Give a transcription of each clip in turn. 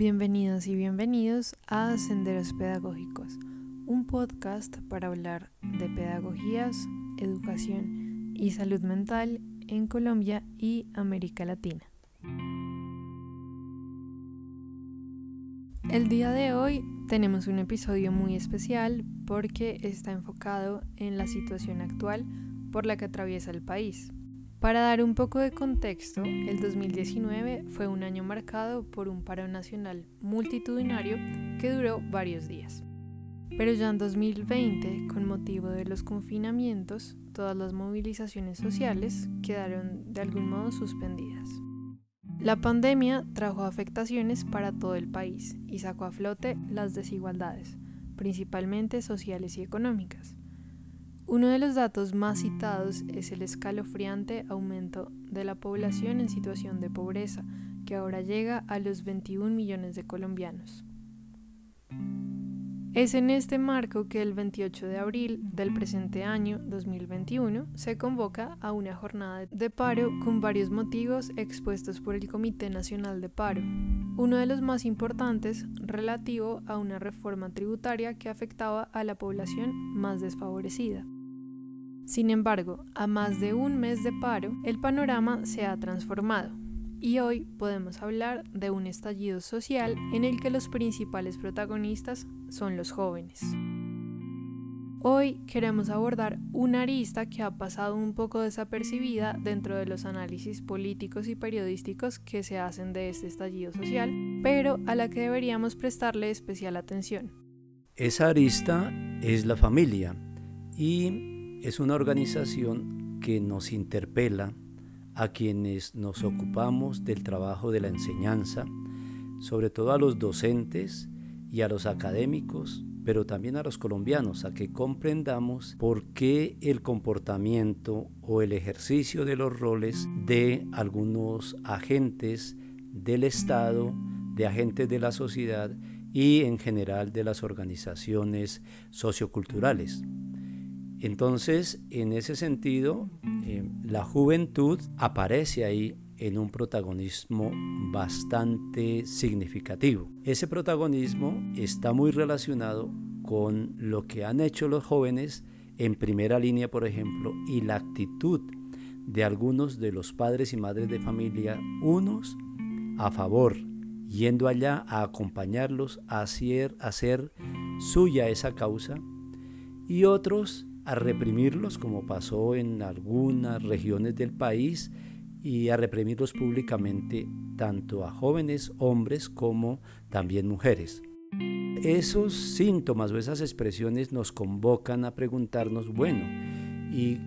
Bienvenidos y bienvenidos a Senderos Pedagógicos, un podcast para hablar de pedagogías, educación y salud mental en Colombia y América Latina. El día de hoy tenemos un episodio muy especial porque está enfocado en la situación actual por la que atraviesa el país. Para dar un poco de contexto, el 2019 fue un año marcado por un paro nacional multitudinario que duró varios días. Pero ya en 2020, con motivo de los confinamientos, todas las movilizaciones sociales quedaron de algún modo suspendidas. La pandemia trajo afectaciones para todo el país y sacó a flote las desigualdades, principalmente sociales y económicas. Uno de los datos más citados es el escalofriante aumento de la población en situación de pobreza, que ahora llega a los 21 millones de colombianos. Es en este marco que el 28 de abril del presente año 2021 se convoca a una jornada de paro con varios motivos expuestos por el Comité Nacional de Paro. Uno de los más importantes relativo a una reforma tributaria que afectaba a la población más desfavorecida. Sin embargo, a más de un mes de paro, el panorama se ha transformado y hoy podemos hablar de un estallido social en el que los principales protagonistas son los jóvenes. Hoy queremos abordar una arista que ha pasado un poco desapercibida dentro de los análisis políticos y periodísticos que se hacen de este estallido social, pero a la que deberíamos prestarle especial atención. Esa arista es la familia y es una organización que nos interpela a quienes nos ocupamos del trabajo de la enseñanza, sobre todo a los docentes y a los académicos, pero también a los colombianos, a que comprendamos por qué el comportamiento o el ejercicio de los roles de algunos agentes del Estado, de agentes de la sociedad y en general de las organizaciones socioculturales. Entonces, en ese sentido, eh, la juventud aparece ahí en un protagonismo bastante significativo. Ese protagonismo está muy relacionado con lo que han hecho los jóvenes en primera línea, por ejemplo, y la actitud de algunos de los padres y madres de familia, unos a favor, yendo allá a acompañarlos a hacer, a hacer suya esa causa, y otros a reprimirlos como pasó en algunas regiones del país y a reprimirlos públicamente tanto a jóvenes hombres como también mujeres. Esos síntomas o esas expresiones nos convocan a preguntarnos, bueno, ¿y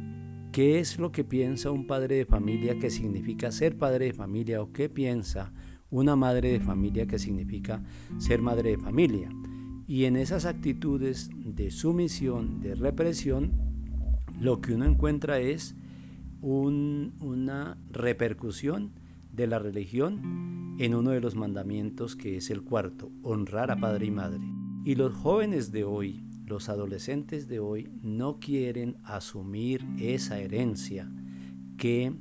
qué es lo que piensa un padre de familia que significa ser padre de familia o qué piensa una madre de familia que significa ser madre de familia? Y en esas actitudes de sumisión, de represión, lo que uno encuentra es una repercusión de la religión en uno de los mandamientos que es el cuarto, honrar a padre y madre. Y los jóvenes de hoy, los adolescentes de hoy, no quieren asumir esa herencia que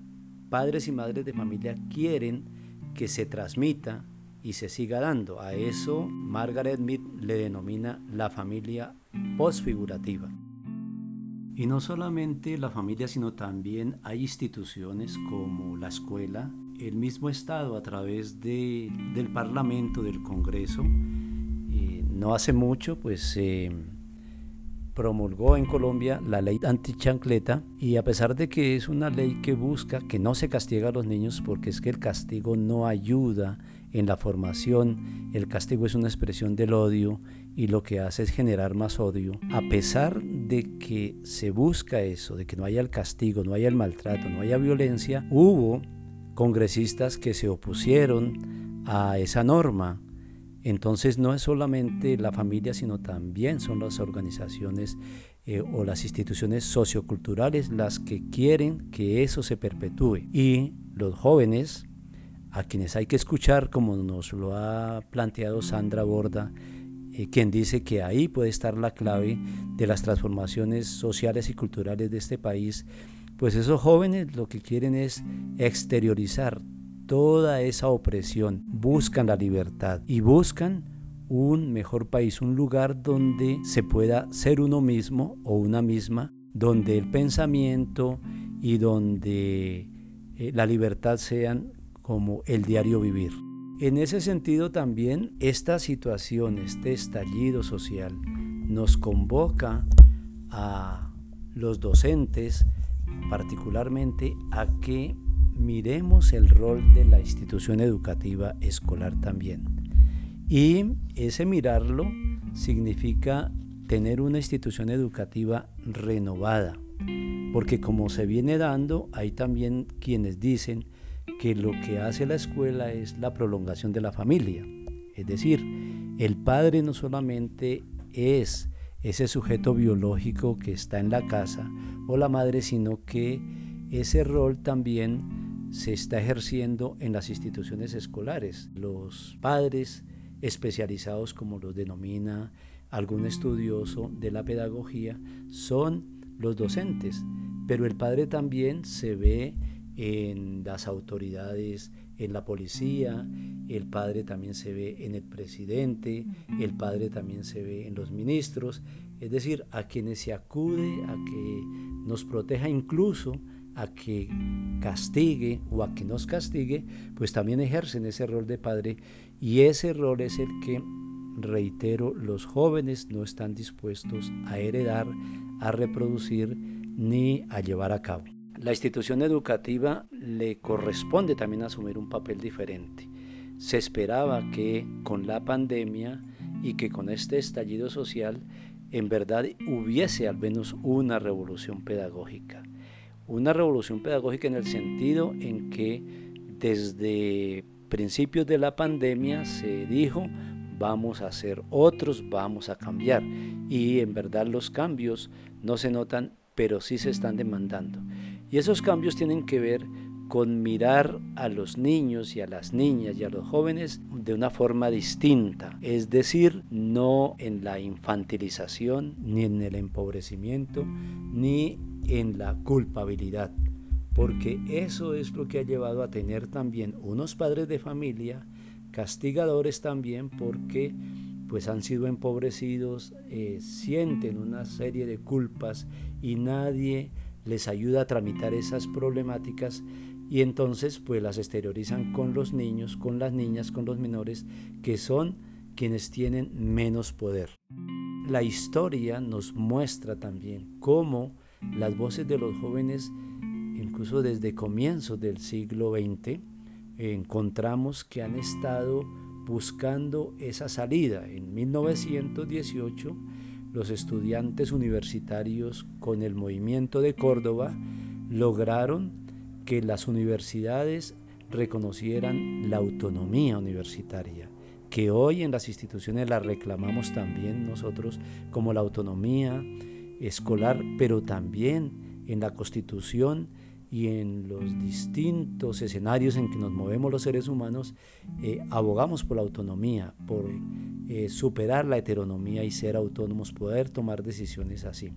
padres y madres de familia quieren que se transmita y se siga dando. A eso Margaret Mead le denomina la familia postfigurativa. Y no solamente la familia, sino también hay instituciones como la escuela, el mismo Estado a través de, del Parlamento, del Congreso. Eh, no hace mucho, pues promulgó en Colombia la ley antichancleta y a pesar de que es una ley que busca que no se castigue a los niños porque es que el castigo no ayuda en la formación, el castigo es una expresión del odio y lo que hace es generar más odio. A pesar de que se busca eso, de que no haya el castigo, no haya el maltrato, no haya violencia, hubo congresistas que se opusieron a esa norma. Entonces no es solamente la familia, sino también son las organizaciones eh, o las instituciones socioculturales las que quieren que eso se perpetúe. Y los jóvenes a quienes hay que escuchar, como nos lo ha planteado Sandra Borda, eh, quien dice que ahí puede estar la clave de las transformaciones sociales y culturales de este país, pues esos jóvenes lo que quieren es exteriorizar toda esa opresión, buscan la libertad y buscan un mejor país, un lugar donde se pueda ser uno mismo o una misma, donde el pensamiento y donde eh, la libertad sean como el diario vivir. En ese sentido también esta situación, este estallido social, nos convoca a los docentes particularmente a que miremos el rol de la institución educativa escolar también. Y ese mirarlo significa tener una institución educativa renovada, porque como se viene dando, hay también quienes dicen que lo que hace la escuela es la prolongación de la familia. Es decir, el padre no solamente es ese sujeto biológico que está en la casa o la madre, sino que ese rol también se está ejerciendo en las instituciones escolares. Los padres especializados, como los denomina algún estudioso de la pedagogía, son los docentes, pero el padre también se ve en las autoridades, en la policía, el padre también se ve en el presidente, el padre también se ve en los ministros, es decir, a quienes se acude a que nos proteja incluso a que castigue o a que nos castigue, pues también ejercen ese rol de padre. Y ese rol es el que, reitero, los jóvenes no están dispuestos a heredar, a reproducir ni a llevar a cabo la institución educativa le corresponde también asumir un papel diferente. Se esperaba que con la pandemia y que con este estallido social en verdad hubiese al menos una revolución pedagógica. Una revolución pedagógica en el sentido en que desde principios de la pandemia se dijo vamos a hacer otros, vamos a cambiar. Y en verdad los cambios no se notan, pero sí se están demandando. Y esos cambios tienen que ver con mirar a los niños y a las niñas y a los jóvenes de una forma distinta, es decir, no en la infantilización, ni en el empobrecimiento, ni en la culpabilidad, porque eso es lo que ha llevado a tener también unos padres de familia castigadores también porque pues han sido empobrecidos, eh, sienten una serie de culpas y nadie les ayuda a tramitar esas problemáticas y entonces pues las exteriorizan con los niños, con las niñas, con los menores, que son quienes tienen menos poder. La historia nos muestra también cómo las voces de los jóvenes, incluso desde comienzos del siglo XX, encontramos que han estado buscando esa salida. En 1918 los estudiantes universitarios con el movimiento de Córdoba lograron que las universidades reconocieran la autonomía universitaria, que hoy en las instituciones la reclamamos también nosotros como la autonomía escolar, pero también en la constitución y en los distintos escenarios en que nos movemos los seres humanos, eh, abogamos por la autonomía, por eh, superar la heteronomía y ser autónomos, poder tomar decisiones así.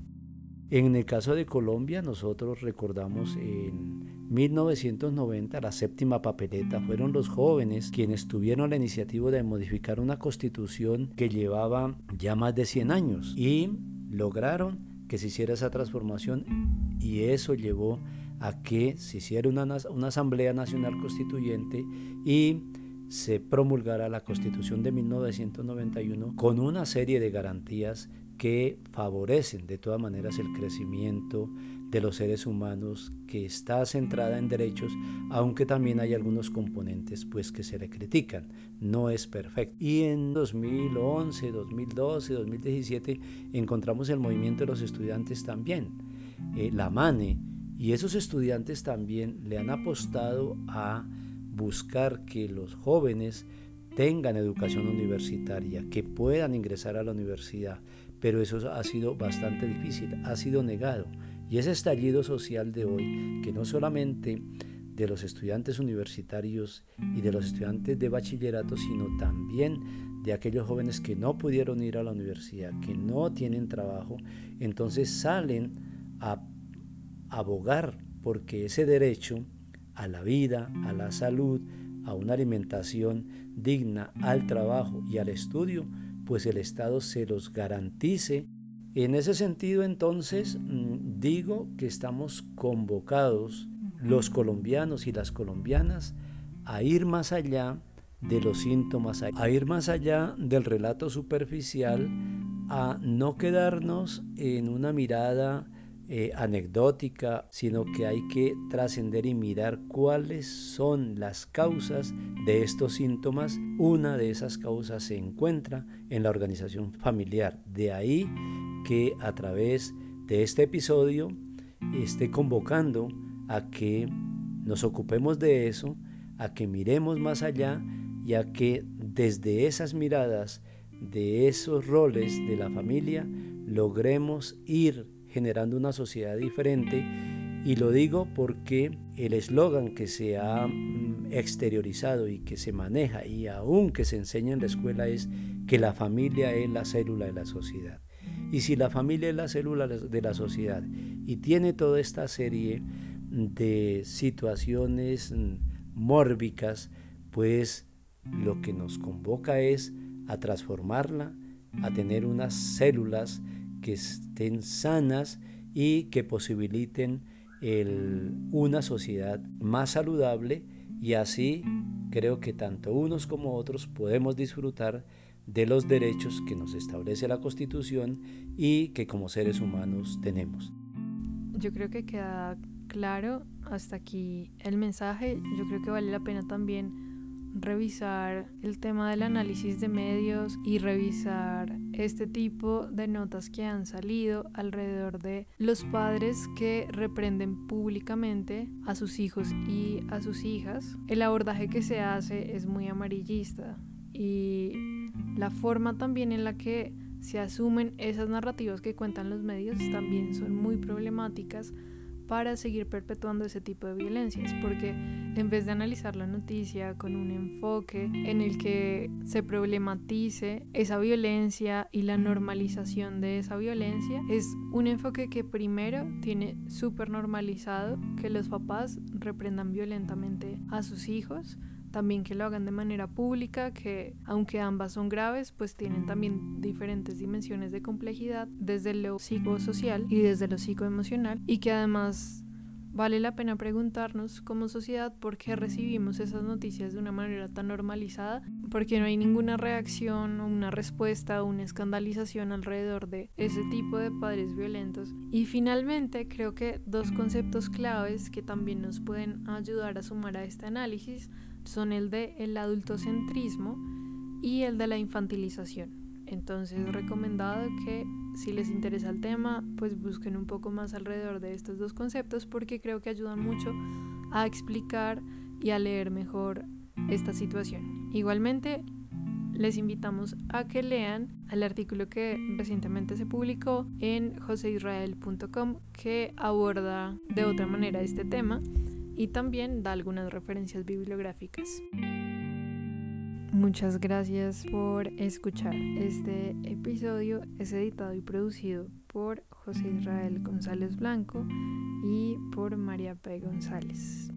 En el caso de Colombia, nosotros recordamos en 1990 la séptima papeleta, fueron los jóvenes quienes tuvieron la iniciativa de modificar una constitución que llevaba ya más de 100 años y lograron que se hiciera esa transformación y eso llevó a que se hiciera una, una Asamblea Nacional Constituyente y se promulgara la Constitución de 1991 con una serie de garantías que favorecen de todas maneras el crecimiento de los seres humanos que está centrada en derechos, aunque también hay algunos componentes pues que se le critican, no es perfecto. Y en 2011, 2012, 2017 encontramos el movimiento de los estudiantes también, eh, la MANE, y esos estudiantes también le han apostado a buscar que los jóvenes tengan educación universitaria, que puedan ingresar a la universidad, pero eso ha sido bastante difícil, ha sido negado. Y ese estallido social de hoy, que no solamente de los estudiantes universitarios y de los estudiantes de bachillerato, sino también de aquellos jóvenes que no pudieron ir a la universidad, que no tienen trabajo, entonces salen a abogar porque ese derecho a la vida, a la salud, a una alimentación digna, al trabajo y al estudio, pues el Estado se los garantice. En ese sentido, entonces, mm, digo que estamos convocados, los colombianos y las colombianas, a ir más allá de los síntomas, a ir más allá del relato superficial, a no quedarnos en una mirada eh, anecdótica, sino que hay que trascender y mirar cuáles son las causas de estos síntomas. Una de esas causas se encuentra en la organización familiar. De ahí que a través de este episodio esté convocando a que nos ocupemos de eso, a que miremos más allá y a que desde esas miradas de esos roles de la familia logremos ir generando una sociedad diferente. Y lo digo porque el eslogan que se ha mm, exteriorizado y que se maneja y aún que se enseña en la escuela es que la familia es la célula de la sociedad. Y si la familia es la célula de la sociedad y tiene toda esta serie de situaciones mm, mórbicas, pues lo que nos convoca es a transformarla, a tener unas células que estén sanas y que posibiliten una sociedad más saludable y así creo que tanto unos como otros podemos disfrutar de los derechos que nos establece la Constitución y que como seres humanos tenemos. Yo creo que queda claro hasta aquí el mensaje. Yo creo que vale la pena también revisar el tema del análisis de medios y revisar este tipo de notas que han salido alrededor de los padres que reprenden públicamente a sus hijos y a sus hijas. El abordaje que se hace es muy amarillista y la forma también en la que se asumen esas narrativas que cuentan los medios también son muy problemáticas para seguir perpetuando ese tipo de violencias, porque en vez de analizar la noticia con un enfoque en el que se problematice esa violencia y la normalización de esa violencia, es un enfoque que primero tiene súper normalizado que los papás reprendan violentamente a sus hijos, también que lo hagan de manera pública, que aunque ambas son graves, pues tienen también diferentes dimensiones de complejidad desde lo psicosocial y desde lo psicoemocional y que además vale la pena preguntarnos como sociedad por qué recibimos esas noticias de una manera tan normalizada, porque no hay ninguna reacción o una respuesta o una escandalización alrededor de ese tipo de padres violentos. Y finalmente creo que dos conceptos claves que también nos pueden ayudar a sumar a este análisis son el de el adultocentrismo y el de la infantilización. Entonces, recomendado que si les interesa el tema, pues busquen un poco más alrededor de estos dos conceptos porque creo que ayudan mucho a explicar y a leer mejor esta situación. Igualmente, les invitamos a que lean el artículo que recientemente se publicó en joseisrael.com que aborda de otra manera este tema y también da algunas referencias bibliográficas. Muchas gracias por escuchar. Este episodio es editado y producido por José Israel González Blanco y por María P. González.